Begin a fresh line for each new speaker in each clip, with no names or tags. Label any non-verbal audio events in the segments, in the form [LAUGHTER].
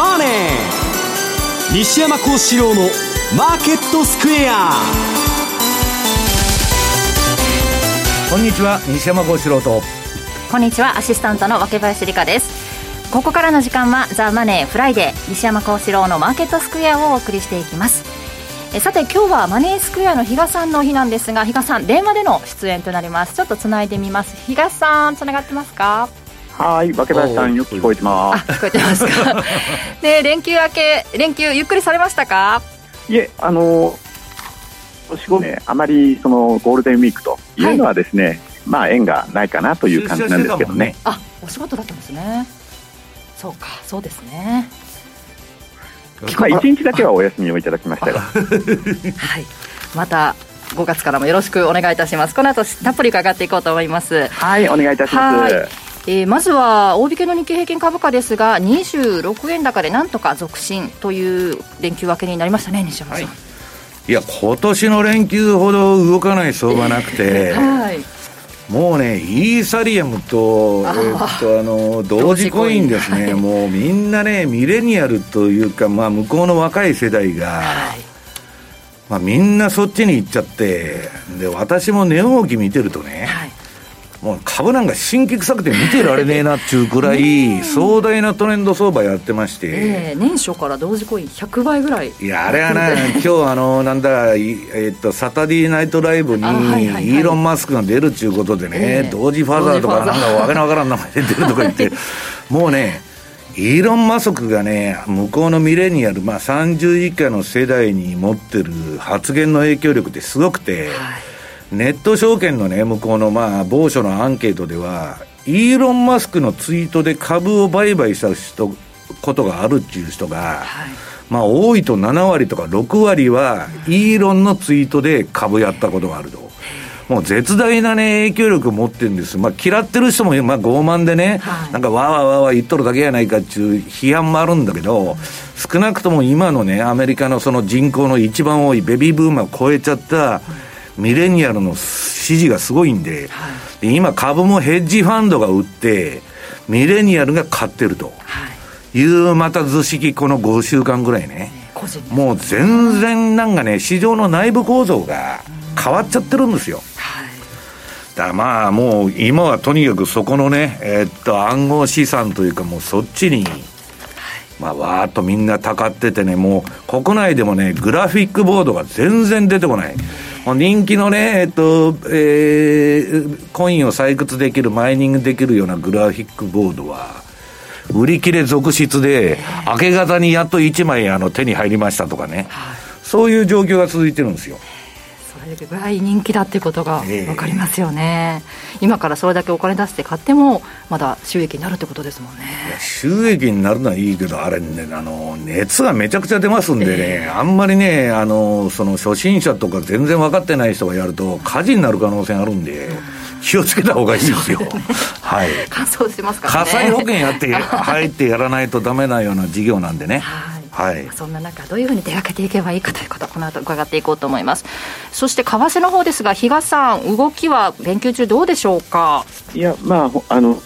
マネー」西山孝四郎の「マーケットスクエア」
こんにちは西山孝四郎と。
こんにちはアシスタントの若林理香です。ここからの時間は「ザ・マネーフライデー西山孝四郎のマーケットスクエアをお送りしていきます。えさて今日はマネースクエアの比嘉さんの日なんですが比嘉さん電話での出演となります。ちょっとつないでみます。比嘉さんつながってますか？
はい若林さんよく聞こえてます。
聞こえてますか。で [LAUGHS] 連休明け連休ゆっくりされましたか？
いえあの仕事ねあまりそのゴールデンウィークとい。うのはですね、はい、まあ縁がないかなという感じなんですけどね、ね、
あお仕事だったんですね。そうかそうですね。
まあ一日だけはお休みをいただきましたが
はい。また5月からもよろしくお願いいたします。この後たっぷり伺っていこうと思います。
はいお願いいたします
えー、まずは大引けの日経平均株価ですが26円高でなんとか続伸という連休明けになりましたね西山さん、はい、
いや今年の連休ほど動かない相場なくて、はい。もうね、イーサリアムと、えっと、あの、同時コインですね、もうみんなね、ミレニアルというか、まあ、向こうの若い世代が、はい、まあ、みんなそっちに行っちゃって、で、私も値動き見てるとね、はいもう株なんか新規臭くて見てられねえなっちゅうくらい壮大なトレンド相場やってまして、
えー、年初から同時コイン100倍ぐらい。
いやあれはね今日あのなんだ、えー、っとサタディーナイトライブにイーロン・マスクが出るっちゅうことでね、えー、同時ファザーとかなんかわけのわからん名前で出るとか言って。[LAUGHS] もうねイーロン・マスクがね、向こうのミレニアル、まあ、30以下の世代に持ってる発言の影響力ってすごくて、はいネット証券のね、向こうのまあ、某所のアンケートでは、イーロン・マスクのツイートで株を売買した人、ことがあるっていう人が、はい、まあ、多いと7割とか6割は、イーロンのツイートで株やったことがあると。もう絶大なね、影響力を持ってるんです。まあ、嫌ってる人も、まあ、傲慢でね、はい、なんかわーわーわーわー言っとるだけやないかっていう批判もあるんだけど、少なくとも今のね、アメリカのその人口の一番多いベビーブームを超えちゃった、ミレニアルの支持がすごいんで、はい、今株もヘッジファンドが売って、ミレニアルが買ってると。い。う、また図式この5週間ぐらいね。もう全然なんかね、市場の内部構造が変わっちゃってるんですよ。だまあもう今はとにかくそこのね、えー、っと暗号資産というかもうそっちに、まあわーっとみんなたかっててね、もう国内でもね、グラフィックボードが全然出てこない。人気のね、えっと、えー、コインを採掘できる、マイニングできるようなグラフィックボードは、売り切れ続出で、明け方にやっと1枚あの手に入りましたとかね、そういう状況が続いてるんですよ。
それぐらい人気だっていうことが分かりますよね、えー、今からそれだけお金出して買ってもまだ収益になるってことですもんね。
収益になるのはいいけどあれねあの熱がめちゃくちゃ出ますんでね、えー、あんまりねあのその初心者とか全然分かってない人がやると火事になる可能性あるんで、気をつけた方がいいですよ。はい。[LAUGHS]
乾燥しますから、
ね、火災保険やって、[LAUGHS] 入ってやらないとダメなような事業なんでね。はい
はい、そんな中どういうふうに出かけていけばいいかということこの後伺っていこうと思います。そして為替の方ですが比嘉さん動きは連休中どうでしょうか？
いやまああの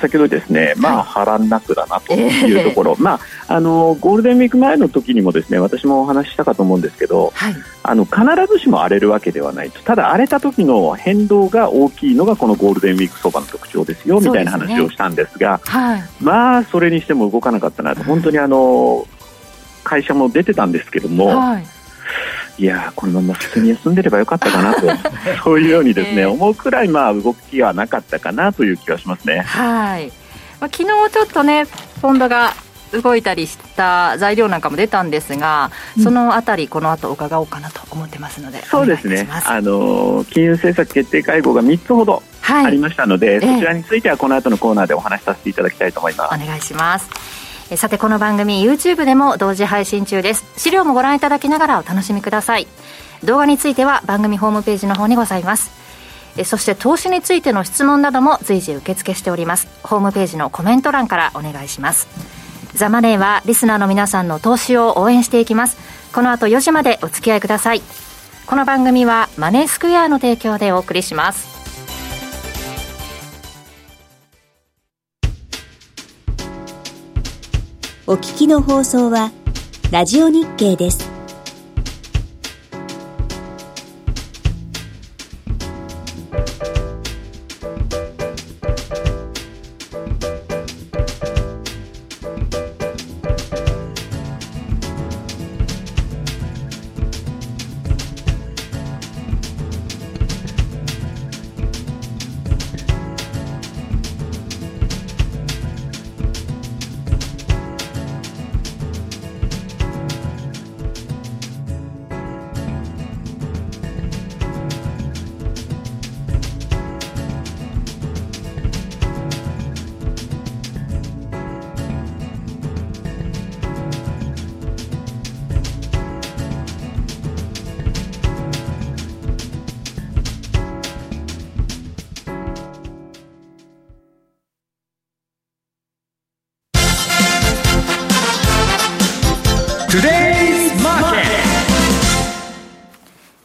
先ほどですね、まあ、波乱なくだなというところ、えー、まあ、あのゴールデンウィーク前の時にもですね私もお話ししたかと思うんですけど、はい、あの必ずしも荒れるわけではないと。ただ荒れた時の変動が大きいのがこのゴールデンウィーク相場の特徴ですよみたいな話をしたんですが、はい、まあそれにしても動かなかったなと。本当にあの会社も出てたんですけども。はいいやこのまま普通に休んでればよかったかなと。[LAUGHS] そういうようにですね、えー、思うくらいまあ動きはなかったかなという気がしますね。
はい。まあ、昨日ちょっとねポンドが動いたりした材料なんかも出たんですが、そのあたり、この後伺おうかなと思ってますので、
そうですね、あの金融政策決定会合が3つほどありましたので、はい、そちらについてはこの後のコーナーでお話しさせていただきたいと思います。
お願いしますさてこの番組 YouTube でも同時配信中です。資料もご覧いただきながらお楽しみください。動画については番組ホームページの方にございます。そして投資についての質問なども随時受付しております。ホームページのコメント欄からお願いします。ザ・マネーはリスナーの皆さんの投資を応援していきます。この後4時までお付き合いください。この番組はマネースクエアの提供でお送りします。
お聞きの放送は、ラジオ日経です。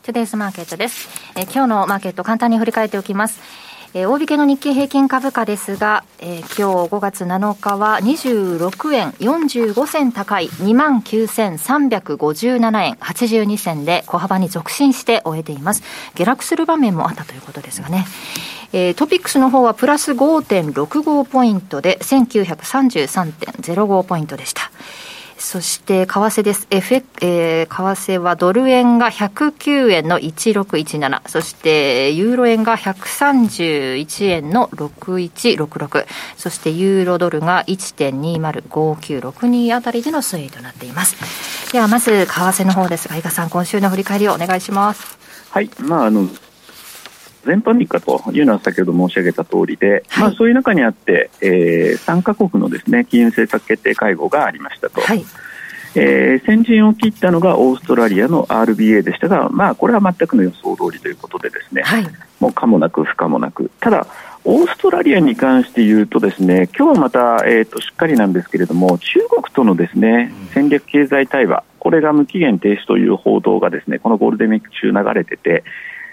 トゥデイズマーケットです。え今日のマーケット簡単に振り返っておきます。えー、大引けの日経平均株価ですが、えー、今日5月7日は26円45銭高い29,357円82銭で小幅に続伸して終えています。下落する場面もあったということですがね。えー、トピックスの方はプラス5.65ポイントで1933.05ポイントでした。そして為替です。F、えー、為替はドル円が109円の1617、そしてユーロ円が131円の6166、そしてユーロドルが1.205962あたりでの推移となっています。ではまず為替の方ですが、伊賀さん今週の振り返りをお願いします。
はい、まああの全般日課というのは先ほど申し上げた通りで、はい、まあ、そういう中にあって、えー、3か国のですね金融政策決定会合がありましたと。はい。えー、先陣を切ったのがオーストラリアの RBA でしたが、まあ、これは全くの予想通りということでですね、はい、もう可もなく不可もなく。ただ、オーストラリアに関して言うとですね今日はまた、えーと、しっかりなんですけれども中国とのですね戦略経済対話これが無期限停止という報道がですねこのゴールデンウィーク中流れてて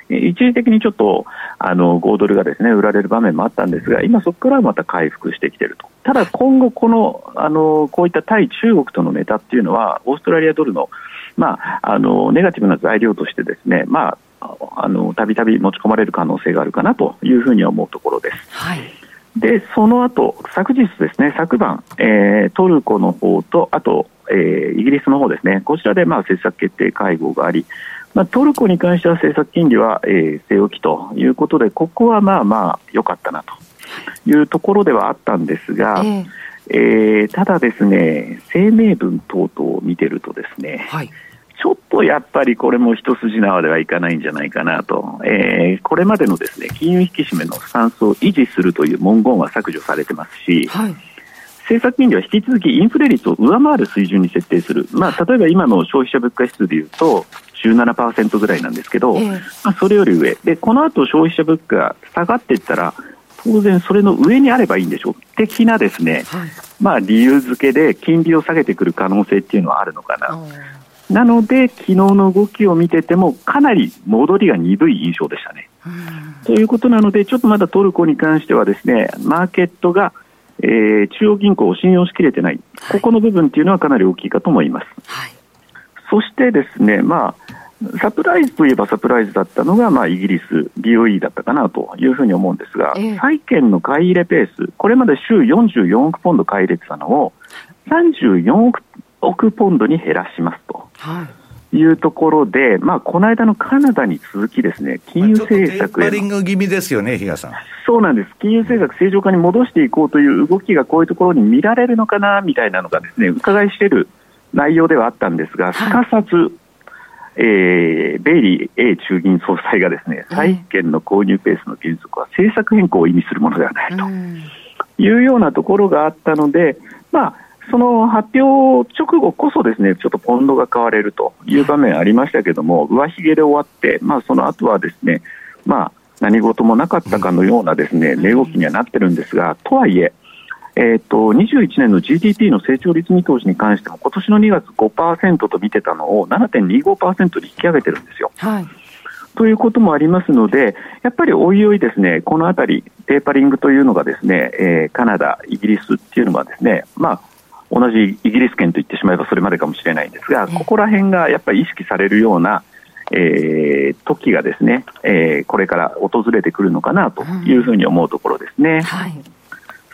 一時的にちょっとあの5ドルがですね売られる場面もあったんですが今、そこからまた回復してきているとただ今後このあのこういった対中国とのネタっていうのはオーストラリアドルのまあ、あのネガティブな材料としてですねまあたびたび持ち込まれる可能性があるかなというふうに思うところです。はいで、その後、昨日ですね、昨晩、えー、トルコの方と、あと、えー、イギリスの方ですね、こちらでまあ政策決定会合があり、まあ、トルコに関しては政策金利は、えー、据え置きということで、ここはまあまあ良かったなとい。うところではあったんですが、えー、えー、ただですね、声明文等々を見てるとですね、はい、ちょっとやっぱりこれも一筋縄ではいかないんじゃないかなと、えー、これまでのですね金融引き締めのスタンスを維持するという文言は削除されてますし、はい政策金利は引き続きインフレ率を上回る水準に設定する、まあ、例えば今の消費者物価指数でいうと、17%ぐらいなんですけど、えー、まあ、それより上。でこの後消費者物価が下がっていったら当然それの上にあればいいんでしょう。的なですね、はい、まあ、理由付けで金利を下げてくる可能性っていうのはあるのかな。なので、昨日の動きを見てても、かなり戻りが鈍い印象でしたね。ということなので、ちょっとまだトルコに関してはですね、マーケットが、えー、中央銀行を信用しきれてない、ここの部分っていうのはかなり大きいかと思います。はい、そしてですね、まあ、サプライズといえばサプライズだったのが、まあ、イギリス、BOE だったかなというふうに思うんですが、え債券の買い入れペース、これまで週44億ポンド買い入れてたのを、34億億ポンドに減らしますと。はいいうところで、まあ、この間のカナダに続きですね、金融政策
へ。リング気味ですよね、比嘉さん。
そうなんです。金融政策正常化に戻していこうという動きがこういうところに見られるのかな、みたいなのがですね、伺い知れる内容ではあったんですが、すかさず、えー、ベイリー A 中銀総裁がですね債券の購入ペースの原則は政策変更を意味するものではないというようなところがあったので、まあ、その発表直後こそですねちょっとポンドが買われるという場面ありましたけども上髭で終わって、まあ、その後はですね、まあ、何事もなかったかのようなですね値動きにはなってるんですがとはいええーと、21年の GDP の成長率見通しに関しても今年の2月5%と見てたのを7.25%に引き上げてるんですよ。はい。ということもありますので、やっぱりおいおいですね、このあたり、テーパリングというのがですね、えー、カナダ、イギリスっていうのはですね、まあ、同じイギリス圏と言ってしまえばそれまでかもしれないんですが、ここら辺がやっぱり意識されるような、えー、時がですね、えー、これから訪れてくるのかなというふうに思うところですね。うんはい。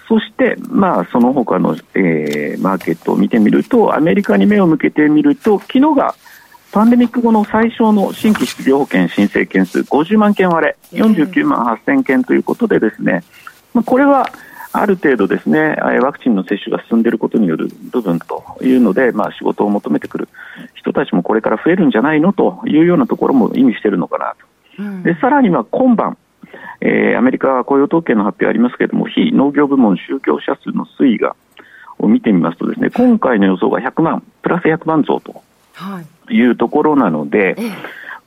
そして、まあ、その他の、えー、マーケットを見てみると、アメリカに目を向けてみると、昨日がパンデミック後の最小の新規失業保険申請件数50万件割れ、49万8000件ということでですね、まあ、これはある程度ですね、ワクチンの接種が進んでいることによる部分というので、まあ、仕事を求めてくる人たちもこれから増えるんじゃないのというようなところも意味しているのかなと。でさらには今晩、えー、アメリカは雇用統計の発表ありますけれども、非農業部門就業者数の推移がを見てみますとですね、今回の予想が100万、プラス100万増とい。うところなので、はい、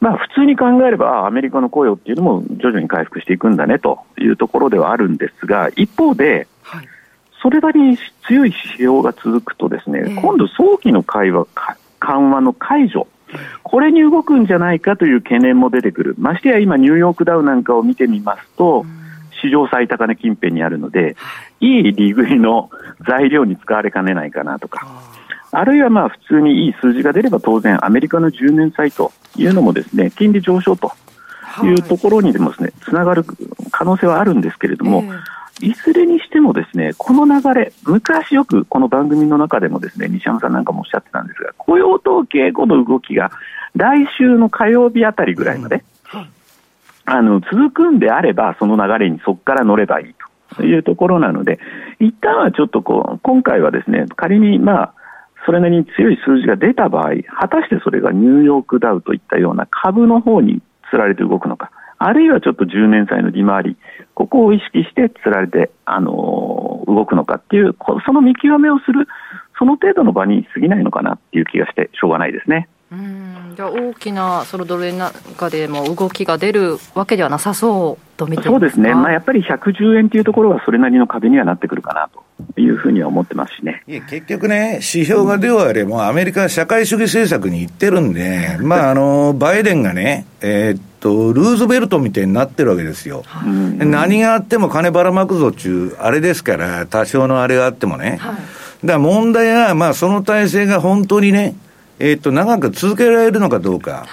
まあ普通に考えればアメリカの雇用っていうのも徐々に回復していくんだねというところではあるんですが、一方で、それなりに強い指標が続くとですね、今度早期の会話、緩和の解除、これに動くんじゃないかという懸念も出てくる、ましてや今、ニューヨークダウなんかを見てみますと、史上最高値近辺にあるので、い。い利食いの材料に使われかねないかなとか、あるいはまあ普通にいい数字が出れば当然、アメリカの10年債というのもですね金利上昇とい。うところにでもですねつながる可能性はあるんですけれども、いずれにしてもですね、この流れ、昔よくこの番組の中でもですね、西山さんなんかもおっしゃってたんですが、雇用統計後の動きが来週の火曜日あたりぐらいまで、あの、続くんであれば、その流れにそこから乗ればいいというところなので、一旦はちょっとこう、今回はですね、仮にまあ、それなりに強い数字が出た場合、果たしてそれがニューヨークダウといったような株の方につられて動くのか、あるいはちょっと10年債の利回り、ここを意識してつられて、あのー、動くのかっていう、その見極めをする、その程度の場に過ぎないのかなっていう気がして、しょうがないですね。
うん。じゃあ大きなそのドル円なんかでも動きが出るわけではなさそうと見て
そうですね、まあ、やっぱり110円というところはそれなりの壁にはなってくるかなというふうには思ってますしね。
いや結局ね、指標が出終われば、アメリカは社会主義政策に行ってるんで、[LAUGHS] まあ、あのバイデンがね、えー、っとルーズベルトみたいになってるわけですよ、うん、何があっても金ばらまくぞっちゅう、あれですから、多少のあれがあってもね。はい、だから問題は、まあ、その体制が本当にね、えっ、と、長く続けられるのかどうか。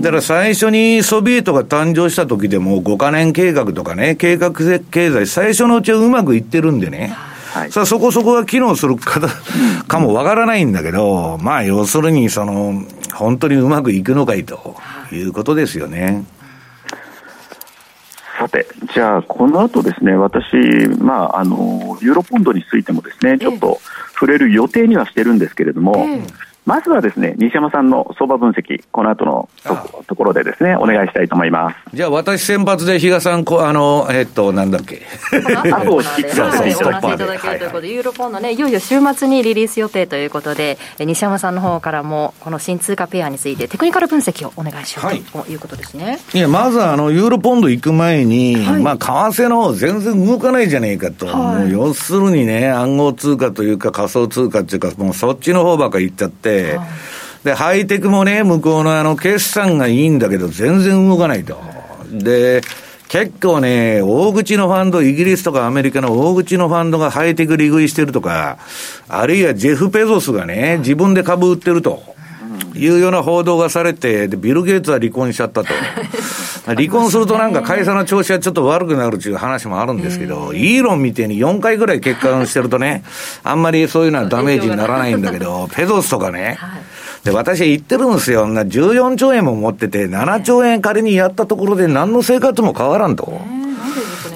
だから最初にソビエトが誕生した時でも5カ年計画とかね、計画経済、最初のうちはうまくいってるんでね。はい、さあそこそこが機能するかかもわからないんだけど、まあ要するにその、本当にうまくいくのかいということですよね。
さて、じゃあ、この後ですね、私、まあ、あの、ユーロポンドについてもですね、ちょっと触れる予定にはしてるんですけれども、えまずはですね、西山さんの相場分析、この後のところでですね、お願いしたいと思います。
じゃあ、私先発で比嘉さん、こあの、えっと、なんだっけ。
あとを引き継いでいただけるということで、ユーロポンドね、いよいよ週末にリリース予定ということで、西山さんの方からも、この新通貨ペアについて、テクニカル分析をお願いしようということですね。
いや、まずあの、ユーロポンド行く前に、はい、まあ、為替の方全然動かないじゃねえかと。はい、要するにね、暗号通貨というか仮想通貨っていうか、もうそっちの方ばっか行っちゃって、で、ハイテクもね、向こうのあの、決算がいいんだけど、全然動かないと。で、結構ね、大口のファンド、イギリスとかアメリカの大口のファンドがハイテク利食いしてるとか、あるいはジェフ・ペゾスがね、自分で株売ってると。いうような報道がされて、で、ビル・ゲイツは離婚しちゃったと。[LAUGHS] 離婚するとなんか会社の調子はちょっと悪くなるっていう話もあるんですけど、イーロンみたいに4回ぐらい結婚してるとね、[LAUGHS] あんまりそういうのはダメージにならないんだけど、ペゾスとかね、で、私言ってるんですよ。14兆円も持ってて、7兆円仮にやったところで何の生活も変わらんと。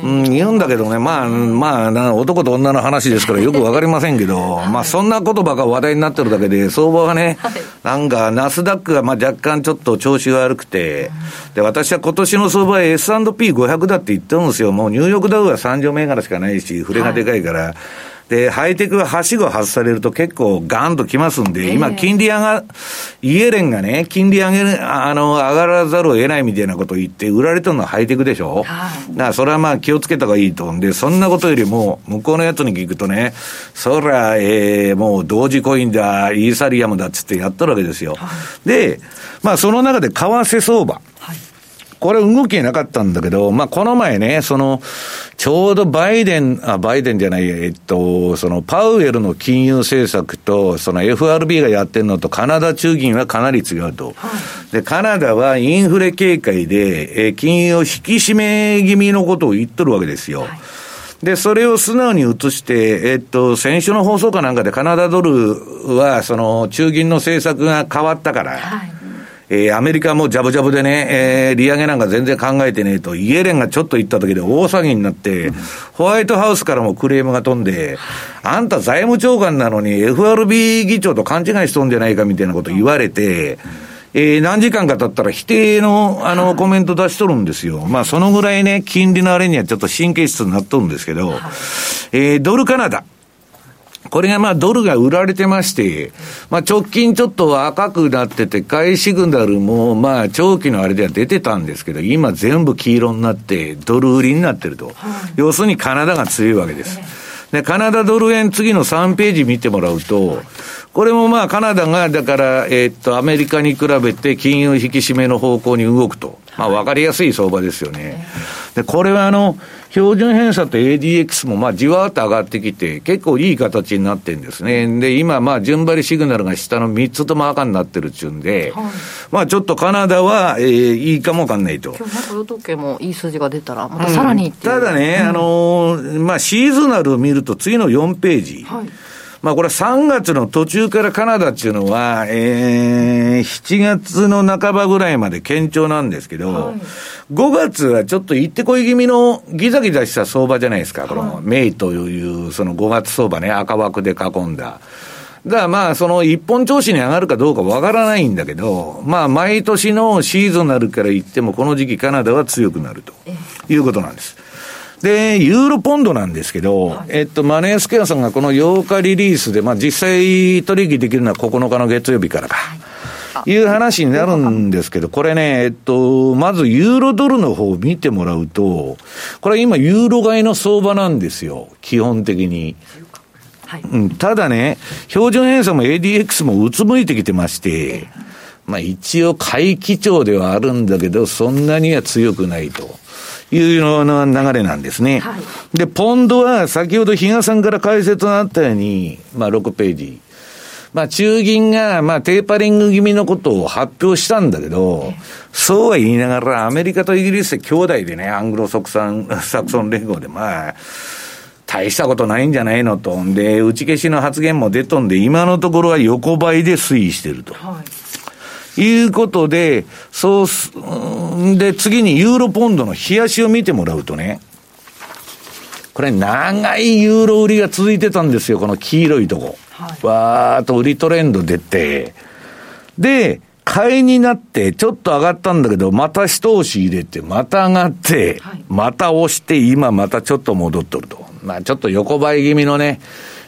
うん、言うんだけどね、まあ、まあ、男と女の話ですからよくわかりませんけど、[LAUGHS] まあ、そんなことばか話題になってるだけで、相場はね、なんか、ナスダックがまあ若干ちょっと調子が悪くて、で、私は今年の相場は S&P500 だって言ってるんですよ。もうニューヨークダウは3条銘柄しかないし、触れがでかいから。で、ハイテクがはしご外されると結構ガーンときますんで、今、金利上が、イエレンがね、金利上げ、あの、上がらざるを得ないみたいなことを言って、売られてるのはハイテクでしょ、はい、だからそれはまあ気をつけた方がいいと。思うんで、そんなことよりも、向こうのやつに聞くとね、そら、えー、もう同時コインだ、イーサリアムだっつってやっとるわけですよ。はい、で、まあその中で為替相場。はいこれ動きなかったんだけど、まあ、この前ね、その、ちょうどバイデン、あ、バイデンじゃない、えっと、そのパウエルの金融政策と、その FRB がやってるのとカナダ中銀はかなり違うと。はい、で、カナダはインフレ警戒で、えー、金融を引き締め気味のことを言っとるわけですよ。はいで、それを素直に移して、えっと、先週の放送かなんかでカナダドルは、その、中銀の政策が変わったから、はいえー、アメリカもジャブジャブでね、えー、利上げなんか全然考えてねえと、イエレンがちょっと言った時で大騒ぎになって、ホワイトハウスからもクレームが飛んで、あんた財務長官なのに FRB 議長と勘違いしとんじゃないかみたいなこと言われて、えー、何時間か経ったら否定の、あの、コメント出しとるんですよ。まあ、そのぐらいね、金利のあれにはちょっと神経質になっとるんですけど、えー、ドルカナダ。これがまあドルが売られてまして、まあ直近ちょっと赤くなってて、買いシグナルもまあ長期のあれでは出てたんですけど、今全部黄色になってドル売りになってると。要するにカナダが強いわけです。で、カナダドル円次の3ページ見てもらうと、これもまあカナダが、だから、えー、っと、アメリカに比べて金融引き締めの方向に動くと。まあ分かりやすい相場ですよね。で、これはあの、標準偏差と ADX もまあじわーっと上がってきて、結構いい形になってるんですね。で、今まあ順張りシグナルが下の3つとも赤になってるっちゅうんで、はい、まあちょっとカナダは、えー、いいかもわかんないと。
今日なんか与党系もいい数字が出たら、またさらに、うん、
ただね、うん、あのー、まあシーズナルを見ると次の4ページ。はいまあこれ3月の途中からカナダっていうのは、えー、7月の半ばぐらいまで堅調なんですけど、はい、5月はちょっと行ってこい気味のギザギザした相場じゃないですか、このメイというその5月相場ね、赤枠で囲んだ。だからまあ、その一本調子に上がるかどうかわからないんだけど、まあ、毎年のシーズナルから言っても、この時期カナダは強くなるということなんです。で、ユーロポンドなんですけど、はい、えっと、マネースケアさんがこの8日リリースで、まあ実際取引できるのは9日の月曜日からか。いう話になるんですけど、これね、えっと、まずユーロドルの方を見てもらうと、これ今ユーロ買いの相場なんですよ、基本的に。はい、うん、ただね、標準偏差も ADX もうつむいてきてまして、まあ一応買い基調ではあるんだけど、そんなには強くないと。いうような流れなんですね。はい、で、ポンドは先ほど比嘉さんから解説があったように、まあ6ページ。まあ中銀が、まあテーパリング気味のことを発表したんだけど、そうは言いながらアメリカとイギリスで兄弟でね、アングロソクサン、[LAUGHS] サクソン連合でまあ、大したことないんじゃないのと。で、打ち消しの発言も出とんで、今のところは横ばいで推移してると。はいいうことで、そうす、で、次にユーロポンドの冷やしを見てもらうとね、これ長いユーロ売りが続いてたんですよ、この黄色いとこ。はい、わーっと売りトレンド出て、で、買いになって、ちょっと上がったんだけど、また一押し入れて、また上がって、はい、また押して、今またちょっと戻っとると。まあちょっと横ばい気味のね、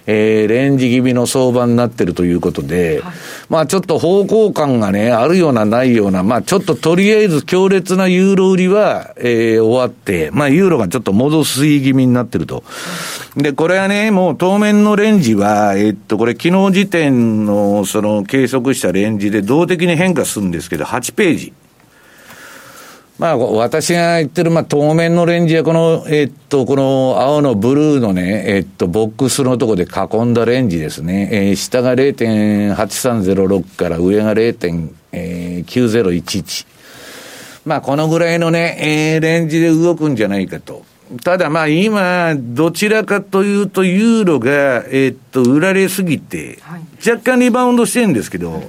えー、レンジ気味の相場になってるということで、はい、まあちょっと方向感がね、あるようなないような、まあちょっととりあえず強烈なユーロ売りは、えー、終わって、まあユーロがちょっと戻すい気味になってると。で、これはね、もう当面のレンジは、えっと、これ昨日時点のその計測したレンジで動的に変化するんですけど、8ページ。まあ、私が言ってる、まあ、当面のレンジは、この、えっと、この青のブルーのね、えっと、ボックスのところで囲んだレンジですね。えー、下が0.8306から上が0.9011。まあ、このぐらいのね、えー、レンジで動くんじゃないかと。ただまあ今、どちらかというと、ユーロが、えっと、売られすぎて、若干リバウンドしてるんですけど、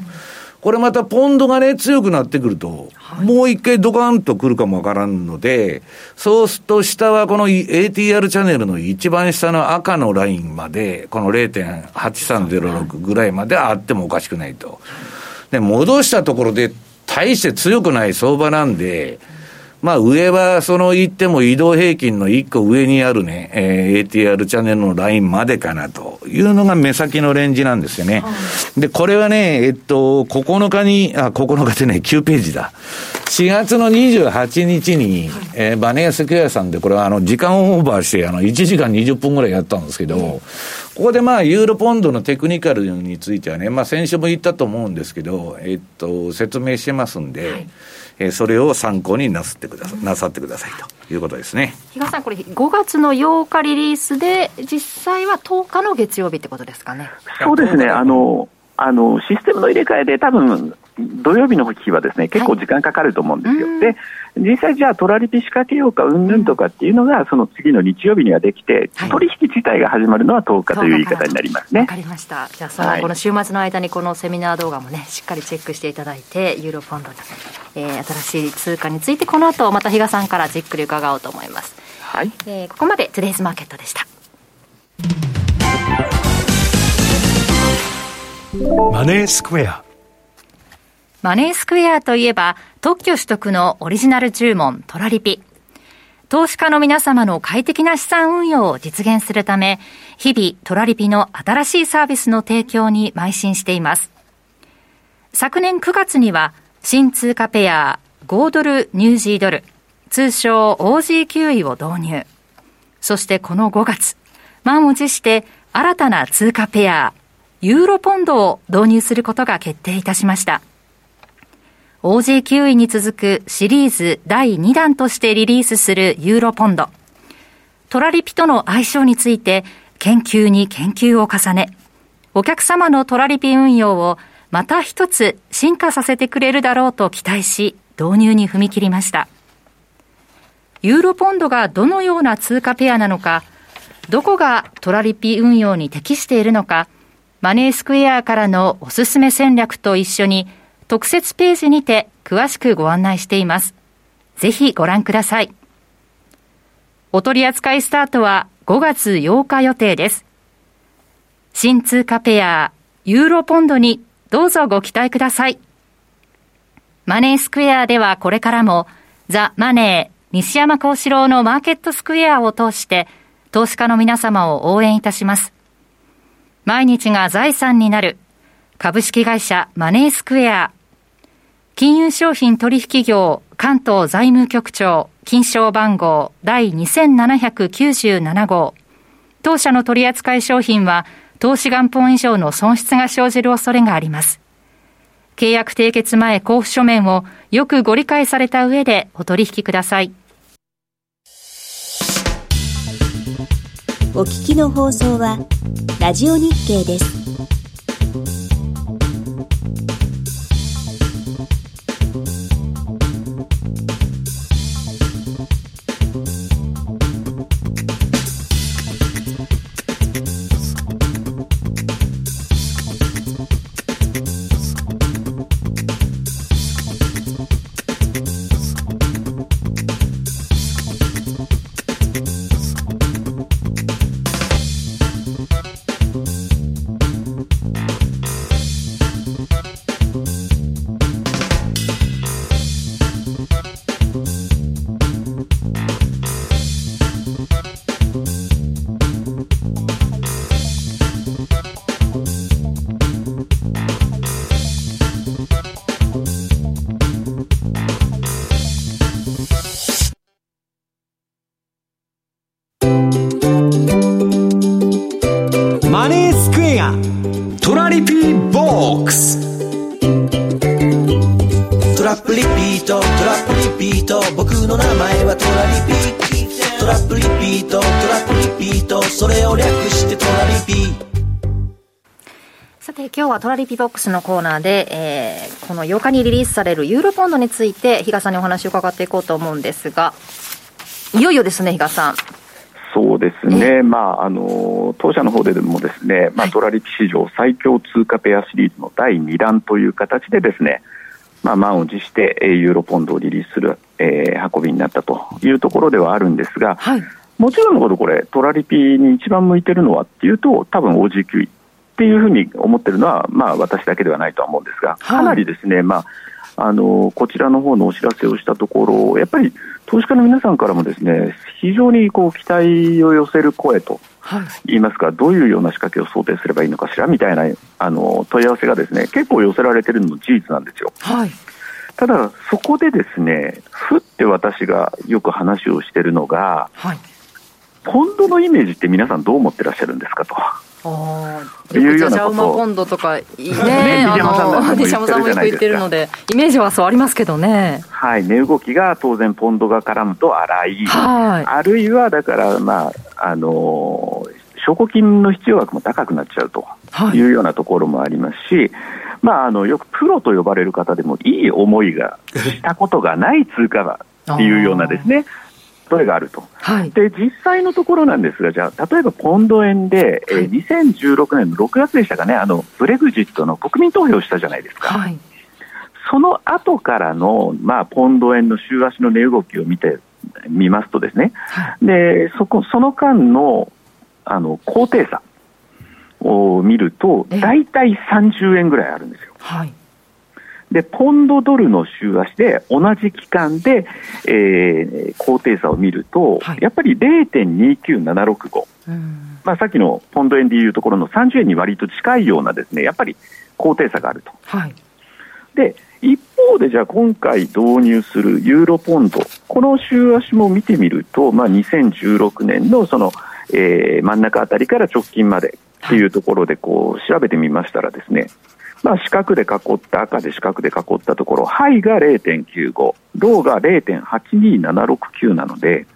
これまたポンドがね、強くなってくると、はい、もう一回ドカンとくるかもわからんので、そうすると下はこの ATR チャンネルの一番下の赤のラインまで、この0.8306ぐらいまであってもおかしくないと。で、戻したところで、大して強くない相場なんで、まあ上はその言っても移動平均の一個上にあるね、えー、ATR チャンネルのラインまでかなというのが目先のレンジなんですよね。はい、で、これはね、えっと、9日に、あ、9日でね、9ページだ。4月の28日に、えー、バネアスクエアさんで、これはあの、時間オーバーして、あの、1時間20分ぐらいやったんですけど、ここでまあ、ユーロポンドのテクニカルについてはね、まあ、先週も言ったと思うんですけど、えっと、説明してますんで、はいえー、それを参考になさってくださ、なさってくださいということですね。
比嘉さん、これ5月の8日リリースで、実際は10日の月曜日ってことですかね。
そうですね。あの、あの、システムの入れ替えで多分、土曜日の日はですね、結構時間かかると思うんですよ。はい、で、実際じゃあトラリピ仕掛けようか、うんぬんとかっていうのが、その次の日曜日にはできて、はい、取引自体が始まるのは10日という言い方になりますね。
わかりました。じゃあ、その、この週末の間にこのセミナー動画もね、しっかりチェックしていただいて、ユーロポンドに、えー、新しい通貨について、この後、また比嘉さんからじっくり伺おうと思います。はい。えー、ここまでトゥデイズマーケットでした。
マネースクエア
マネースクエアといえば、特許取得のオリジナル注文、トラリピ。投資家の皆様の快適な資産運用を実現するため、日々トラリピの新しいサービスの提供に邁進しています。昨年9月には、新通貨ペア、5ドルニュージードル、通称 OG9 位を導入。そしてこの5月、満を持して新たな通貨ペア、ユーロポンドを導入することが決定いたしました。OG9 位に続くシリーズ第2弾としてリリースするユーロポンド。トラリピとの相性について研究に研究を重ね、お客様のトラリピ運用をまた一つ進化させてくれるだろうと期待し、導入に踏み切りました。ユーロポンドがどのような通貨ペアなのか、どこがトラリピ運用に適しているのか、マネースクエアからのおすすめ戦略と一緒に特設ページにて詳しくご案内しています。ぜひご覧ください。お取り扱いスタートは5月8日予定です。新通貨ペア、ユーロポンドにどうぞご期待ください。マネースクエアではこれからもザ・マネー西山幸四郎のマーケットスクエアを通して投資家の皆様を応援いたします。毎日が財産になる株式会社マネースクエア金融商品取引業関東財務局長金賞番号第2797号当社の取扱い商品は投資元本以上の損失が生じる恐れがあります。契約締結前交付書面をよくご理解された上でお取引ください。
お聞きの放送はラジオ日経です。
リピボックスのコーナーで、えー、この8日にリリースされるユーロポンドについて、比嘉さんにお話を伺っていこうと思うんですが、いよいよですね、比嘉さん。
そうですね、まあ、あの当社の方でもですね、まあ、トラリピ史上最強通貨ペアシリーズの第2弾という形でですね、まあ、満を持してユーロポンドをリリースする、えー、運びになったというところではあるんですが、はい、もちろんのことこれ、トラリピに一番向いてるのはっていうと、多分 OG9 っていうふうに思ってるのは、まあ、私だけではないとは思うんですが、かなりですね、まあ、あのこちらの方のお知らせをしたところ、やっぱり投資家の皆さんからもですね非常にこう期待を寄せる声と言いますか、どういうような仕掛けを想定すればいいのかしらみたいなあの問い合わせがですね結構寄せられているのも事実なんですよ。はいただ、そこでですね、ふって私がよく話をしているのが、はい、ポンドのイメージって皆さんどう思ってらっしゃるんですかと。
いうようなこと。ジャウマポンドとか、ね、[LAUGHS] ねあの、西山さんもよく言ってるので、イメージはそうありますけどね。
はい、値動きが当然ポンドが絡むと荒い。はい。あるいは、だから、まあ、あの証拠金の必要額も高くなっちゃうというようなところもありますし、はい、まあ、あのよくプロと呼ばれる方でもいい思いがしたことがない通貨だ [LAUGHS] っていうようなですね、それがあると、はい、で実際のところなんですが、じゃあ、例えばポンド円で、はい、えー、2016年の6月でしたかね、あのブレグジットの国民投票したじゃないですか、はい、その後からの、まあ、ポンド円の週足の値動きを見てみますと、ですね、はい、でそこその間のあの高低差を見ると、大体30円ぐらいあるんですよ。はいで、ポンドドルの週足で同じ期間で、えー、高低差を見ると、はい、やっぱり0.29765、まあ、さっきのポンド円でいうところの30円に割と近いようなですね、やっぱり高低差があると。はい、で、一方でじゃあ今回導入するユーロポンド、この週足も見てみると、まあ、2016年のその、えー、真ん中あたりから直近までっていうところでこう調べてみましたらですね、まあ、四角で囲った赤で四角で囲ったところ、ハイが0.95、ローが0.82769なので、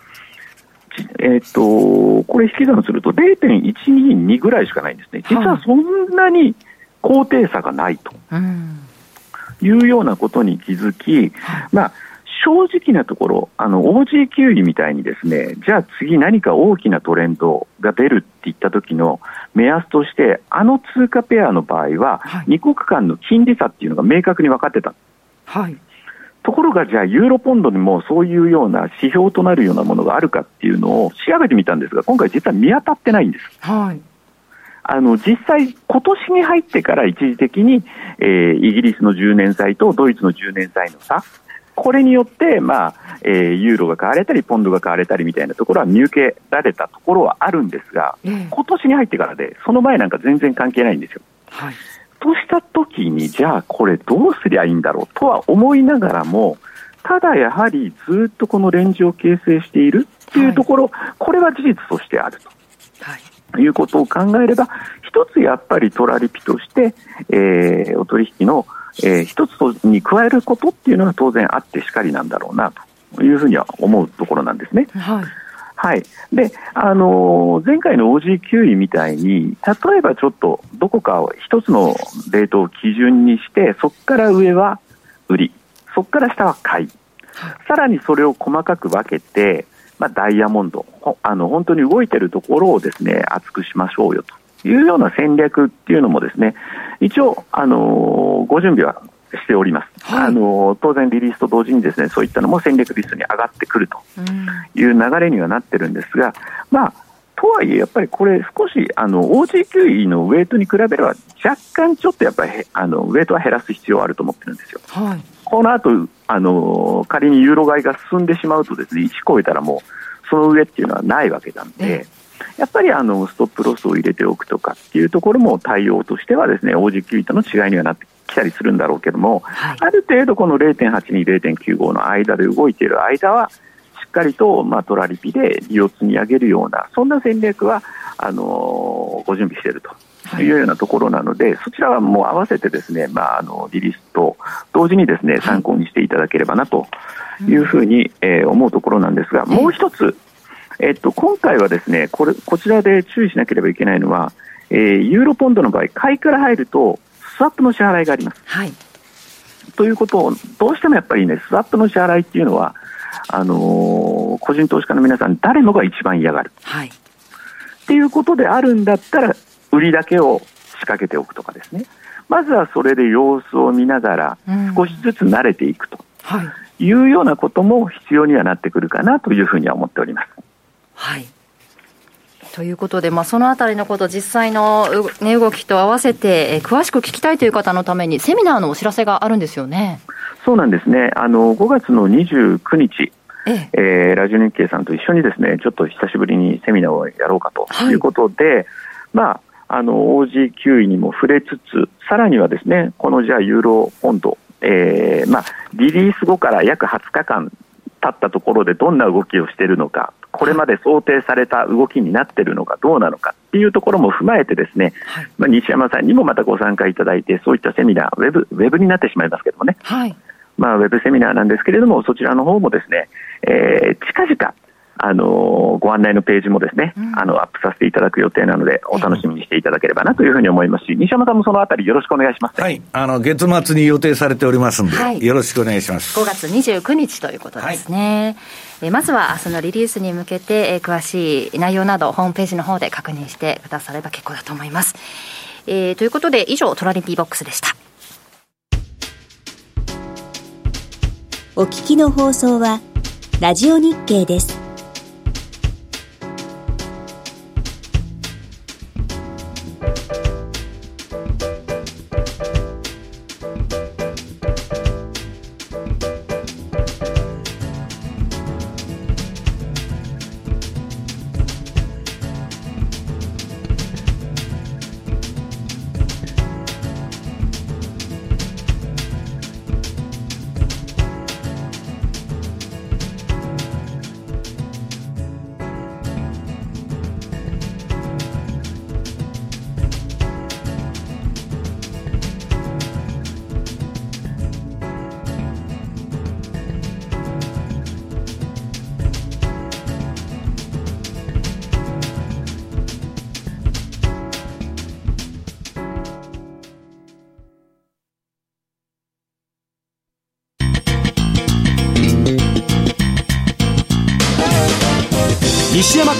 えっ、ー、と、これ引き算すると0.122ぐらいしかないんですね。実はそんなに高低差がないと。いうようなことに気づき、まあ、正直なところ、あの OG 位みたいにですね、じゃあ次何か大きなトレンドが出るっていった時の目安として、あの通貨ペアの場合は、2国間の金利差っていうのが明確に分かってた。はい。ところが、じゃあ、ユーロポンドにもそういうような指標となるようなものがあるかっていうのを調べてみたんですが、今回実は見当たってないんです。はい。あの実際、今年に入ってから一時的に、えー、イギリスの10年債とドイツの10年債の差、これによって、まあえー、ユーロが買われたり、ポンドが買われたりみたいなところは見受けられたところはあるんですが、えー、今年に入ってからで、その前なんか全然関係ないんですよ。はい、としたときに、じゃあこれどうすりゃいいんだろうとは思いながらも、ただやはりずっとこのレンジを形成しているっていうところ、はい、これは事実としてあると。はいいうことを考えれば、一つやっぱりトラリピとして、えー、お取引のえー、一つに加えることっていうのは当然あってしかりなんだろうなというふうには思うところなんですね。はいはい。で、あのー、前回の OG9 位みたいに、例えばちょっとどこかを一つのレートを基準にして、そこから上は売り、そこから下は買い、さらにそれを細かく分けて、まあ、ダイヤモンド、あの、本当に動いてるところをですね、厚くしましょうよというような戦略っていうのもですね、一応、あのご準備はしております、はい、あの当然、リリースと同時にですねそういったのも戦略リストに上がってくるという流れにはなってるんですが、まあ、とはいえ、やっぱりこれ、少しあの OG9 のウェイトに比べれば、若干ちょっとやっぱりあのウェイトは減らす必要はあると思ってるんですよ。はい、この後あの仮にユーロ買いが進んでしまうとですね1超えたらもうその上っていうのはないわけなんで。やっぱりあのストップロスを入れておくとかっていうところも対応としてはですね OG9 との違いにはなってきたりするんだろうけども、はい、ある程度この0.82、0.95の間で動いている間はしっかりと、まあ、トラリピで利を積み上げるようなそんな戦略はあのご準備していると。いうようなところなので、そちらはもう合わせてですね、まあ、あのリリースと同時にですね参考にしていただければなというふうに、えー、思うところなんですが、もう一つ、えっと、今回はですねこれこちらで注意しなければいけないのは、えー、ユーロポンドの場合、買いから入ると、スワップの支払いがあります。はい、ということを、どうしてもやっぱりね、スワップの支払いっていうのは、あのー、個人投資家の皆さん、誰もが一番嫌がる。はい、っていうことであるんだったら、売りだけを仕掛けておくとかですね。まずはそれで様子を見ながら、少しずつ慣れていくと。いうようなことも必要にはなってくるかなというふうには思っております。
はい。ということで、まあ、そのあたりのこと、実際の値動きと合わせて、えー、詳しく聞きたいという方のために、セミナーのお知らせがあるんですよね。
そうなんですね。あの、5月の29日、えええー、ラジオ日経さんと一緒にですね、ちょっと久しぶりにセミナーをやろうかということで、はい、まあ、あの、OG9 位にも触れつつ、さらにはですね、このじゃあユーロポンド、えー、まあ、リリース後から約20日間ったところでどんな動きをしているのか、これまで想定された動きになっているのかどうなのかっていうところも踏まえてですね、はい、まあ、西山さんにもまたご参加いただいて、そういったセミナー、ウェブウェブになってしまいますけどもね、はい、まあ、ウェブセミナーなんですけれども、そちらの方もですね、えー、近々、あのご案内のページもですね、うん、あのアップさせていただく予定なので、お楽しみにしていただければなというふうに思いますし、西山さんもそのあたり、よろしくお願いします、
はい、あの月末に予定されておりますので、はい、よろしくお願いします
5月29日ということですね。はい、えまずはそのリリースに向けて、え詳しい内容など、ホームページの方で確認してくだされば結構だと思います。えー、ということで、以上、トラリピーボックスでした。
お聞きの放送は、ラジオ日経です。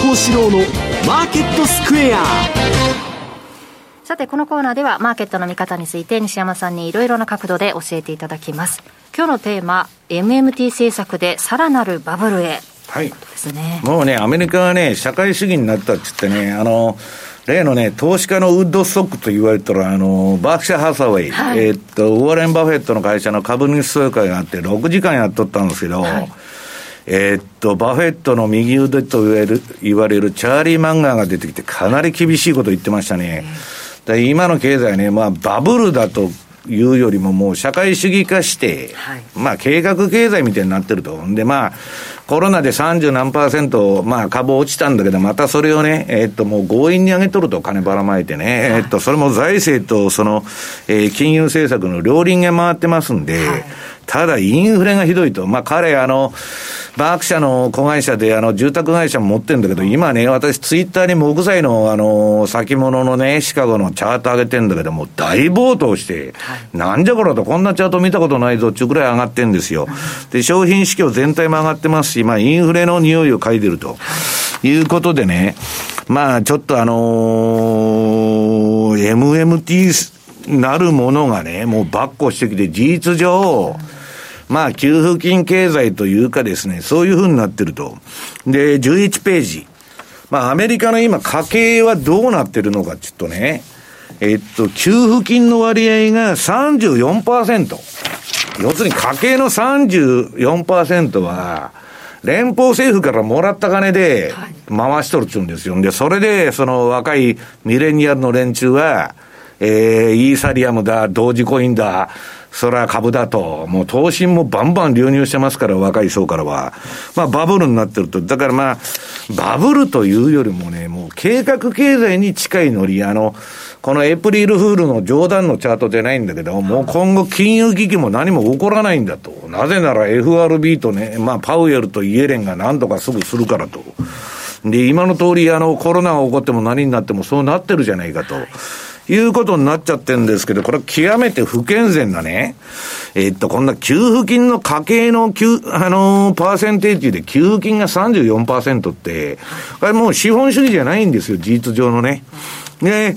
幸四郎のマーケットスクエア。
さてこのコーナーではマーケットの見方について西山さんにいろいろな角度で教えていただきます。今日のテーマ MMT 政策でさらなるバブルへ。
はい、ね、もうねアメリカはね社会主義になったって言ってねあの例のね、投資家のウッドストックと言われたら、あの、バークシャー・ハサウェイ、はい、えー、っと、ウォーレン・バフェットの会社の株主総会があって、6時間やっとったんですけど、はいえー、っと、バフェットの右腕と言われる言われるチャーリー・マンガーが出てきて、かなり厳しいこと言ってましたね。で今の経済ね、まあ、バブルだというよりももう社会主義化して、はい、まあ計画経済みたいになってると。でまあ、コロナで30何パーセント、まあ株落ちたんだけど、またそれをね、えー、っともう強引に上げとると金ばらまいてね、はい、えー、っと、それも財政とその、えー、金融政策の両輪が回ってますんで、はいただインフレがひどいと。まあ彼、あの、バーク社の子会社で、あの、住宅会社も持ってるんだけど、今ね、私ツイッターに木材の、あの、先物のね、シカゴのチャート上げてんだけども、大暴騰して、はい、なんじゃこれと、こんなチャート見たことないぞっていうくらい上がってんですよ。で、商品市況全体も上がってますし、まあインフレの匂いを嗅いでると。いうことでね、まあちょっとあのー、MMT なるものがね、もうばっこしてきて、事実上、まあ、給付金経済というかですね、そういうふうになってると。で、11ページ。まあ、アメリカの今、家計はどうなってるのかちょっとね、えっと、給付金の割合が34%。要するに家計の34%は、連邦政府からもらった金で回しとるっちゅうんですよ。で、それで、その若いミレニアルの連中は、えー、イーサリアムだ、同時コインだ、それは株だと、もう投資もバンバン流入してますから、若い層からは。まあ、バブルになってると。だからまあ、バブルというよりもね、もう計画経済に近いノリ、あの、このエプリルフールの冗談のチャートじゃないんだけど、もう今後金融危機も何も起こらないんだと。なぜなら FRB とね、まあ、パウエルとイエレンが何とかすぐするからと。で、今の通り、あの、コロナが起こっても何になってもそうなってるじゃないかと。いうことになっちゃってるんですけど、これ極めて不健全なね、えー、っと、こんな給付金の家計の給、あのー、パーセンテージで給付金が34%って、これもう資本主義じゃないんですよ、事実上のね。で、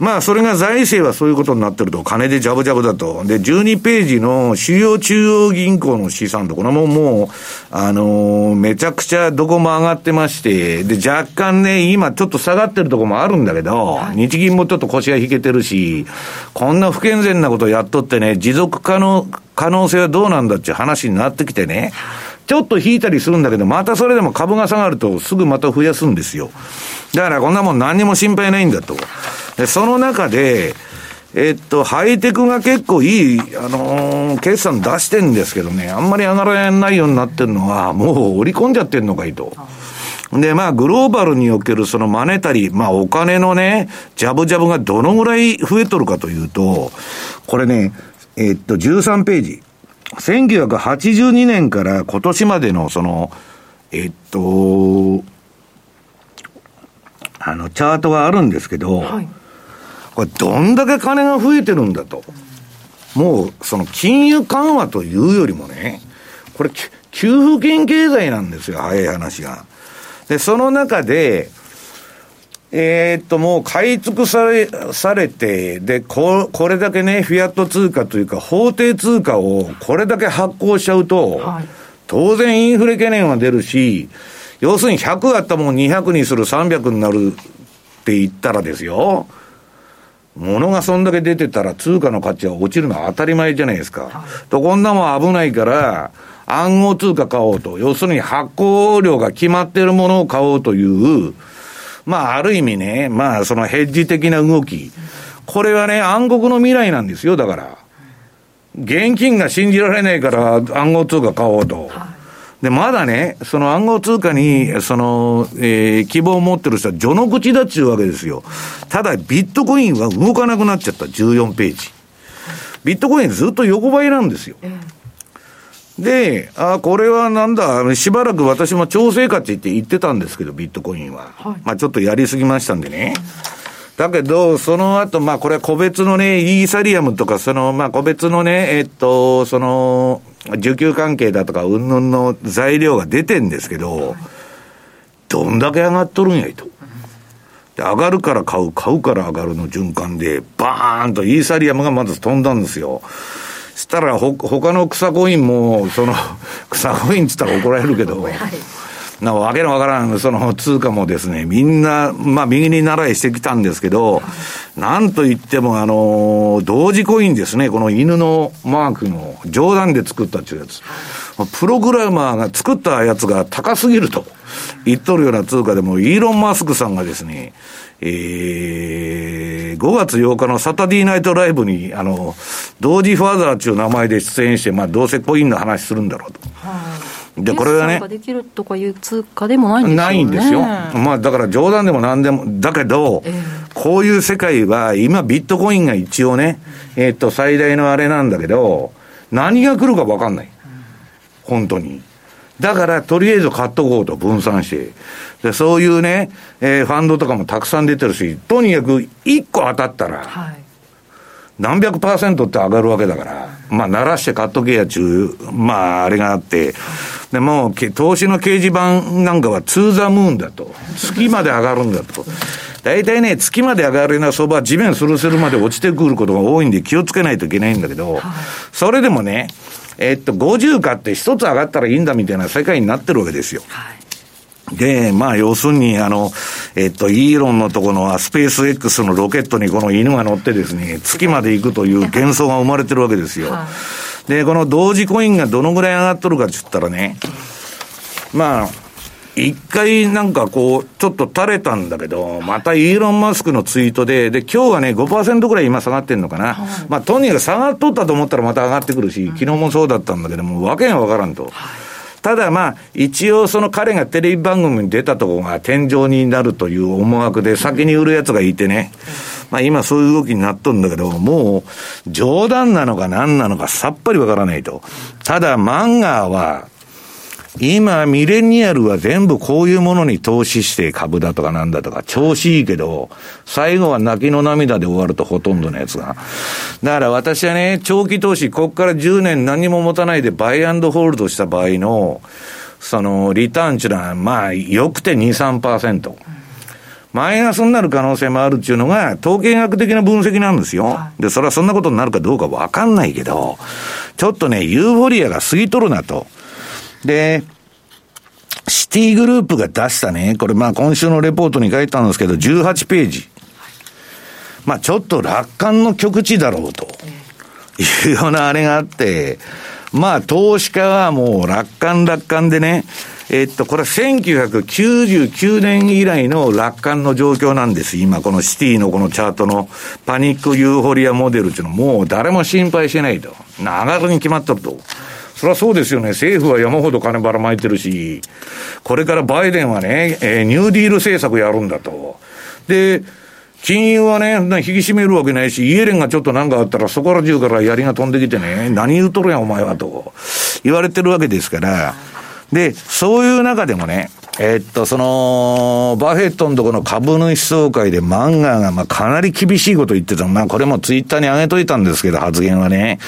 まあ、それが財政はそういうことになってると、金でジャブジャブだと。で、12ページの主要中央銀行の資産と、これももう、あのー、めちゃくちゃどこも上がってまして、で、若干ね、今ちょっと下がってるとこもあるんだけど、日銀もちょっと腰が引けてるし、こんな不健全なことやっとってね、持続可能、可能性はどうなんだっていう話になってきてね、ちょっと引いたりするんだけど、またそれでも株が下がるとすぐまた増やすんですよ。だからこんなもん何にも心配ないんだと。で、その中で、えっと、ハイテクが結構いい、あのー、決算出してんですけどね、あんまり上がらないようになってるのは、もう織り込んじゃってんのかいと。で、まあ、グローバルにおけるそのマネタリー、まあ、お金のね、ジャブジャブがどのぐらい増えとるかというと、これね、えっと、13ページ。1982年から今年までのその、えっと、あの、チャートがあるんですけど、はいこれどんだけ金が増えてるんだと。もう、その金融緩和というよりもね、これ、給付金経済なんですよ、早い話が。で、その中で、えー、っと、もう買い尽くされ、されて、で、こ、これだけね、フィアット通貨というか、法定通貨をこれだけ発行しちゃうと、はい、当然インフレ懸念は出るし、要するに100あったもん200にする300になるって言ったらですよ、物がそんだけ出てたら通貨の価値は落ちるのは当たり前じゃないですか。はい、と、こんなもん危ないから、暗号通貨買おうと。要するに発行量が決まっているものを買おうという、まあ、ある意味ね、まあ、そのヘッジ的な動き。これはね、暗黒の未来なんですよ、だから。現金が信じられないから暗号通貨買おうと。はいで、まだね、その暗号通貨に、その、えー、希望を持ってる人は序の口だっちゅうわけですよ。ただ、ビットコインは動かなくなっちゃった、14ページ。ビットコインずっと横ばいなんですよ。で、あこれはなんだ、しばらく私も調整価値って言ってたんですけど、ビットコインは。はい、まあちょっとやりすぎましたんでね。だけど、その後、まあこれは個別のね、イーサリアムとか、その、まあ個別のね、えっと、その、需給関係だとか、うんぬんの材料が出てんですけど、どんだけ上がっとるんやいと。で、上がるから買う、買うから上がるの循環で、バーンとイーサリアムがまず飛んだんですよ。したら、ほ、他の草コインも、その、[LAUGHS] 草コインっつったら怒られるけど、はいなわけのわからん、その通貨もですね、みんな、まあ、右に習いしてきたんですけど、なんといっても、あの、同時コインですね、この犬のマークの冗談で作ったっていうやつ。プログラマーが作ったやつが高すぎると言っとるような通貨でも、イーロン・マスクさんがですね、えー、5月8日のサタディーナイトライブに、あの、同時ファーザーっていう名前で出演して、まあ、どうせコインの話するんだろうと。は
で、これはね。できるとかいう通貨でもないんですよ、ね、ないんですよ。
まあ、だから冗談でも何でも、だけど、えー、こういう世界は、今ビットコインが一応ね、えー、っと、最大のあれなんだけど、何が来るか分かんない。本当に。だから、とりあえず買っとこうと分散して。で、そういうね、えー、ファンドとかもたくさん出てるし、とにかく1個当たったら、はい、何百パーセントって上がるわけだから、まあ、鳴らして買っとけやちゅう、まあ、あれがあって、でも、投資の掲示板なんかはツーザムーンだと。月まで上がるんだと。大体ね、月まで上がるような相場は地面スルスルまで落ちてくることが多いんで気をつけないといけないんだけど、それでもね、えっと、50買って一つ上がったらいいんだみたいな世界になってるわけですよ。で、まあ、要するに、あの、えっと、イーロンのところのスペース X のロケットにこの犬が乗ってですね、月まで行くという幻想が生まれてるわけですよ。で、この同時コインがどのぐらい上がっとるかって言ったらね、まあ、一回なんかこう、ちょっと垂れたんだけど、またイーロン・マスクのツイートで、で、今日はね、5%ぐらい今下がってんのかな。まあ、とにかく下がっとったと思ったらまた上がってくるし、昨日もそうだったんだけども、わけがわからんと。ただまあ、一応その彼がテレビ番組に出たところが天井になるという思惑で先に売るやつがいてね。まあ今そういう動きになっとるんだけど、もう冗談なのか何なのかさっぱりわからないと。ただマンガーは今、ミレニアルは全部こういうものに投資して株だとかなんだとか、調子いいけど、最後は泣きの涙で終わるとほとんどのやつが。だから私はね、長期投資、ここから10年何も持たないでバイアンドホールドした場合の、その、リターンっていうのは、まあ、よくて2、3%。マイナスになる可能性もあるっていうのが、統計学的な分析なんですよ。で、それはそんなことになるかどうかわかんないけど、ちょっとね、ユーフォリアが過ぎとるなと。で、シティグループが出したね、これまあ今週のレポートに書いたんですけど、18ページ。まあちょっと楽観の極致だろうというようなあれがあって、まあ投資家はもう楽観楽観でね、えっと、これは1999年以来の楽観の状況なんです。今、このシティのこのチャートのパニックユーフォリアモデルっていうのもう誰も心配してないと。上がるに決まったと。そりゃそうですよね。政府は山ほど金ばらまいてるし、これからバイデンはね、えー、ニューディール政策やるんだと。で、金融はね、引き締めるわけないし、イエレンがちょっとなんかあったら、そこら中から槍が飛んできてね、何言うとるやん、お前は、と言われてるわけですから、で、そういう中でもね、えー、っと、その、バフェットのとこの株主総会でマンガーが、まあ、かなり厳しいこと言ってた。まあ、これもツイッターに上げといたんですけど、発言はね。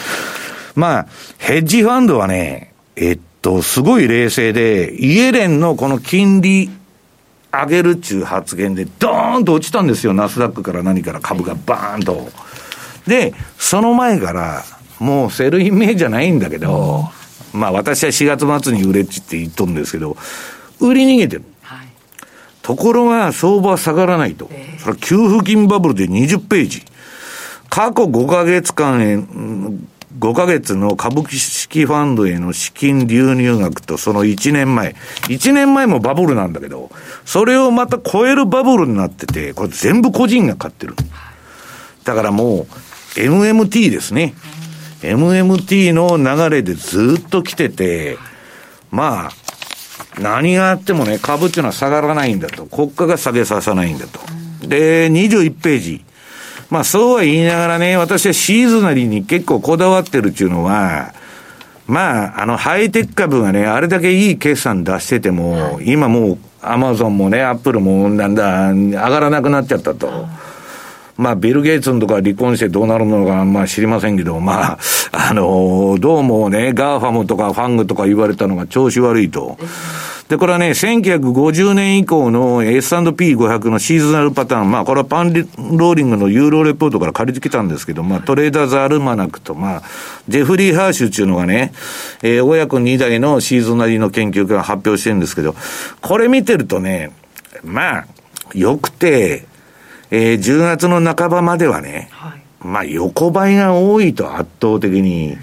まあ、ヘッジファンドはね、えっと、すごい冷静で、イエレンのこの金利上げるっちゅう発言で、ドーンと落ちたんですよ。ナスダックから何から株がバーンと。で、その前から、もう Sell in May じゃないんだけど、まあ私は4月末に売れっちって言っとるんですけど、売り逃げてる。はい、ところが相場は下がらないと。えー、それは給付金バブルで20ページ。過去5ヶ月間へ、5ヶ月の株式ファンドへの資金流入額とその1年前。1年前もバブルなんだけど、それをまた超えるバブルになってて、これ全部個人が買ってる。だからもう、MMT ですね。MMT の流れでずっと来てて、まあ、何があってもね、株っていうのは下がらないんだと。国家が下げさせないんだと。で、21ページ。まあ、そうは言いながらね、私はシーズナリーに結構こだわってるっていうのは、まあ、あの、ハイテク株がね、あれだけいい決算出してても、今もう、アマゾンもね、アップルもなんだ、上がらなくなっちゃったと。まあ、ビル・ゲイツのとか離婚してどうなるのか、まあ知りませんけど、まあ、あの、どうもね、 GAFAM とか FANG とか言われたのが調子悪いと。で、これはね、1950年以降の S&P500 の seasonal pattern、まあ、これはパンローリングのユーロレポートから借りてきたんですけど、まあ、トレーダーズアルマナックと、まあ、ジェフリー・ハーシュっていうのがね、えー、親子2代のシーズナリの研究家が発表してるんですけど、これ見てるとね、まあ、よくて、えー、10月の半ばまではね、はい、まあ横ばいが多いと圧倒的に。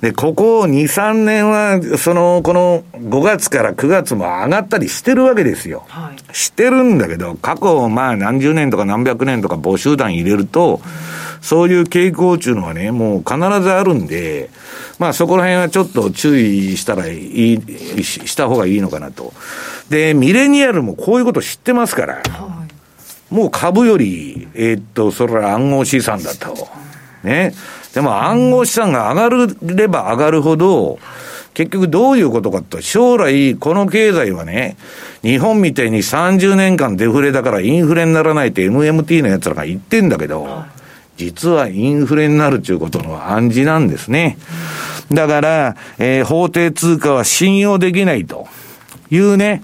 で、ここ2、3年は、その、この5月から9月も上がったりしてるわけですよ。はい、してるんだけど、過去、まあ何十年とか何百年とか募集団入れると、そういう傾向っていうのはね、もう必ずあるんで、まあそこら辺はちょっと注意したらいい、した方がいいのかなと。で、ミレニアルもこういうこと知ってますから。はいもう株より、えー、っと、それは暗号資産だと。ね。でも暗号資産が上がれば上がるほど、結局どういうことかと、将来この経済はね、日本みたいに30年間デフレだからインフレにならないって MMT の奴らが言ってんだけど、実はインフレになるっていうことの暗示なんですね。だから、えー、法定通貨は信用できないというね、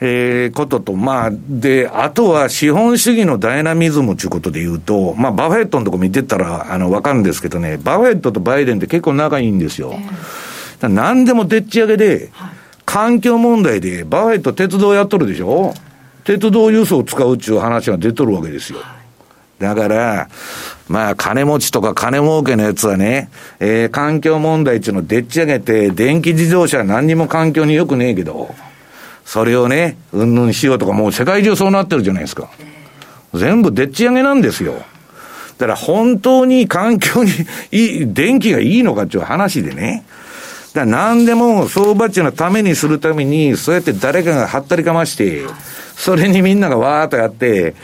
えー、ことと、まあ、で、あとは資本主義のダイナミズムということで言うと、まあ、バフェットのとこ見てたら、あの、わかるんですけどね、バフェットとバイデンって結構仲いいんですよ。えー、何でもでっち上げで、はい、環境問題で、バフェット鉄道やっとるでしょ？鉄道輸送を使うっていう話が出とるわけですよ。だから、まあ、金持ちとか金儲けのやつはね、えー、環境問題っていうのをでっち上げて、電気自動車は何にも環境に良くねえけど、それをね、うんぬんしようとか、もう世界中そうなってるじゃないですか。全部でっち上げなんですよ。だから本当に環境にいい、電気がいいのかっていう話でね。だから何でも相場っていうのはためにするために、そうやって誰かがはったりかまして、それにみんながわーっとやって、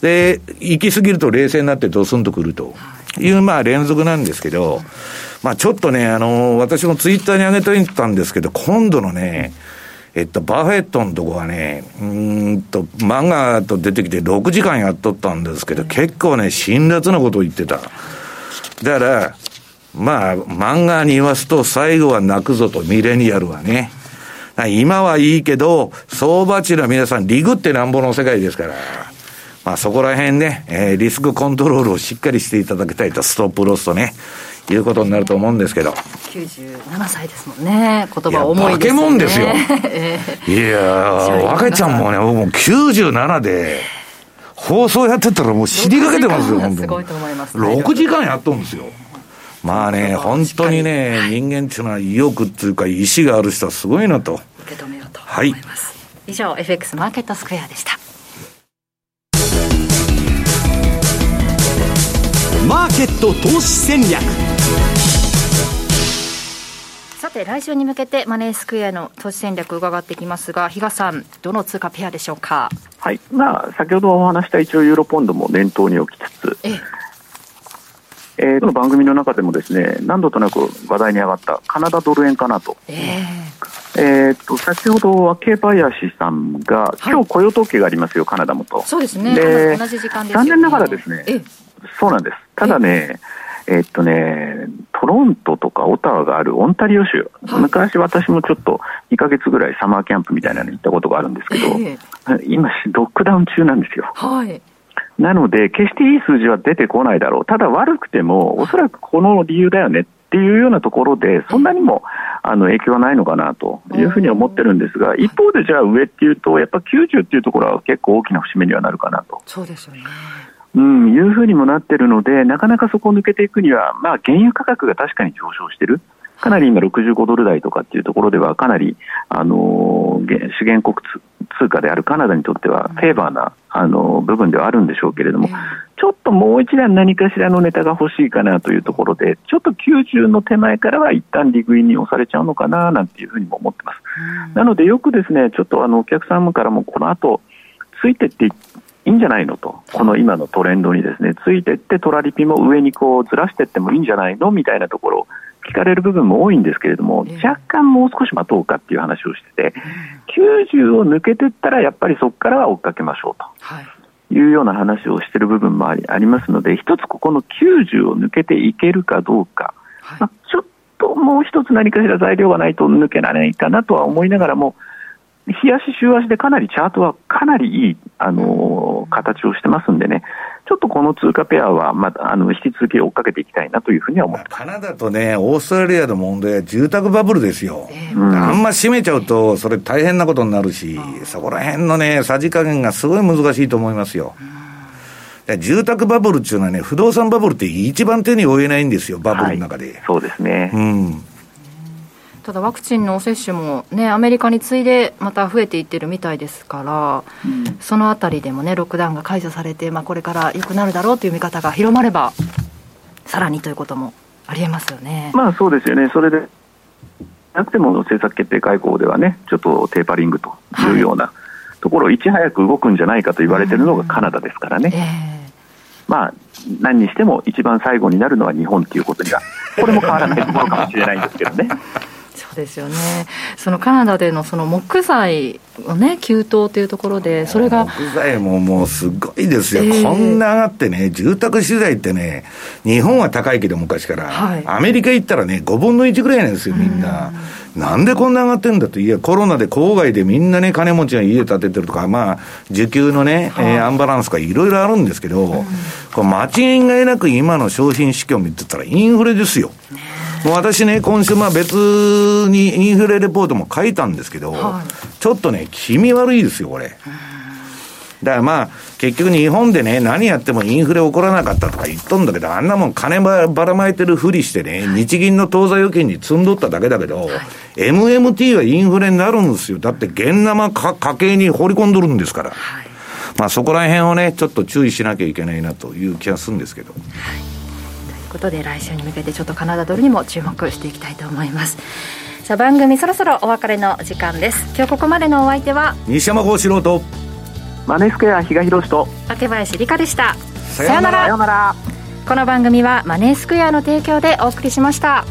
で、行き過ぎると冷静になってドスンとくるという、まあ連続なんですけど、まあちょっとね、あの、私もツイッターに上げていたんですけど、今度のね、えっと、バフェットのとこはね、うんと、漫画と出てきて6時間やっとったんですけど、結構ね、辛辣なことを言ってた。だから、まあ、漫画に言わすと、最後は泣くぞと、ミレニアルはね。今はいいけど、相場値は皆さん、リグってなんぼの世界ですから。まあ、そこら辺ね、えー、リスクコントロールをしっかりしていただきたいと、ストップロスとね。いうことになると思うんですけど。
97歳ですもんね。言葉重い
ですよね。化け物ですよ。[LAUGHS] いや若ちゃんもねもう97で放送やってたらもう知りかけてますよ本当に。すごいと思います、ね、6時間やっとるんですよ。まあね、本当にね、人間っていうのは意欲っていうか意志がある人はすごいなと。受け止めよう
と思います、はい、以上 FX マーケットスクエアでした。
マーケット投資戦略
さて来週に向けてマネースクエアの投資戦略伺っていきますが比嘉さんどの通貨ペアでしょうか？
はい。まあ先ほどお話した一応ユーロポンドも念頭に置きつつええ。えー、この番組の中でもですね何度となく話題に上がったカナダドル円かなと。えー、えー、と先ほどはケーパイアシさんが、はい、今日雇用統計がありますよ、カナダもと。
そうですね、で同じ時間です、ね、残
念ながらですね、そうなんです、ただね、えー、っとね、トロントとかオタワがあるオンタリオ州、はい、昔私もちょっと2か月ぐらいサマーキャンプみたいなのに行ったことがあるんですけど、えー、今、ロックダウン中なんですよ。はい。なので、決していい数字は出てこないだろう、ただ悪くても、おそらくこの理由だよねっていうようなところで、そんなにもあの影響はないのかなというふうに思ってるんですが、一方でじゃあ上っていうと、やっぱ90っていうところは結構大きな節目にはなるかなと。
そうですよね
うん、いうふうにもなってるので、なかなかそこを抜けていくには、まあ、原油価格が確かに上昇してる。かなり今65ドル台とかっていうところではかなり、あのー、資源国通貨であるカナダにとってはフェーバーな、あのー、部分ではあるんでしょうけれども、ちょっともう一段何かしらのネタが欲しいかなというところで、ちょっと90の手前からは一旦利食いに押されちゃうのかななんていうふうにも思ってます。なのでよくですね、ちょっとあのお客様からもこの後、ついてっていいんじゃないのと、この今のトレンドにですね、ついてってトラリピも上にこうずらしていってもいいんじゃないのみたいなところを聞かれる部分も多いんですけれども、若干もう少し待とうかっていう話をしてて、90を抜けていったらやっぱりそこからは追っかけましょうと。い。うような話をしている部分もありありますので、一つここの90を抜けていけるかどうか、まあ、ちょっともう一つ何かしら材料がないと抜けられないかなとは思いながらも、日足、週足でかなりチャートはかなりいい、あのー、形をしてますんでね、ちょっとこの通貨ペアは、まあ、あの引き続き追っかけていきたいなというふうには思って
カナダとね、オーストラリアの問題は住宅バブルですよ、えー、あんま閉めちゃうと、それ大変なことになるし、そこら辺のね、さじ加減がすごい難しいと思いますよ。住宅バブルっていうのはね、不動産バブルって一番手に負えないんですよ、バブルの中で。
はい、そうですね。うん。
ただワクチンの接種もね、アメリカに次いでまた増えていってるみたいですから、うん、そのあたりでもね、ロックダウンが解除されて、まあ、これから良くなるだろうという見方が広まれば、さらにということもありえますよね。
まあそうですよね、それでなくても政策決定会合ではね、ちょっとテーパリングというようなところ、い、ち早く動くんじゃないかと言われているのがカナダですからね。えーまあ、何にしても一番最後になるのは日本ということには、これも変わらないところかもしれないんですけどね。
そうですよね。そのカナダでのその木材をね、急騰というところで、それが。
木材ももうすごいですよ。えー、こんな上がってね、住宅資材ってね、日本は高いけど昔から、はい、アメリカ行ったらね、5分の1ぐらいなんですよ、みんな。んなんでこんな上がってんだと、いや、コロナで郊外でみんなね、金持ちが家建ててるとか、まあ、需給のね、はい、えー、アンバランスとかいろいろあるんですけど、うん、これ間違いなく今の商品市況を見てたらインフレですよ。ねもう私ね、今週、まあ別にインフレレポートも書いたんですけど、はい、ちょっとね、気味悪いですよ、これ。だからまあ、結局日本でね、何やってもインフレ起こらなかったとか言っとんだけど、あんなもん金ばらまいてるふりしてね、日銀の当座預金に積んどっただけだけど、はい、MMT はインフレになるんですよ。だって現生か家計に放り込んどるんですから。はい、まあそこら辺をね、ちょっと注意しなきゃいけないなという気がするんですけど。はい
ことで来週に向けてちょっとカナダドルにも注目していきたいと思います。さあ番組そろそろお別れの時間です。今日ここまでのお相手は
西山幸四郎と
マネースクエア比嘉宏と
竹林理香でした。
さようなら。
この番組はマネースクエアの提供でお送りしました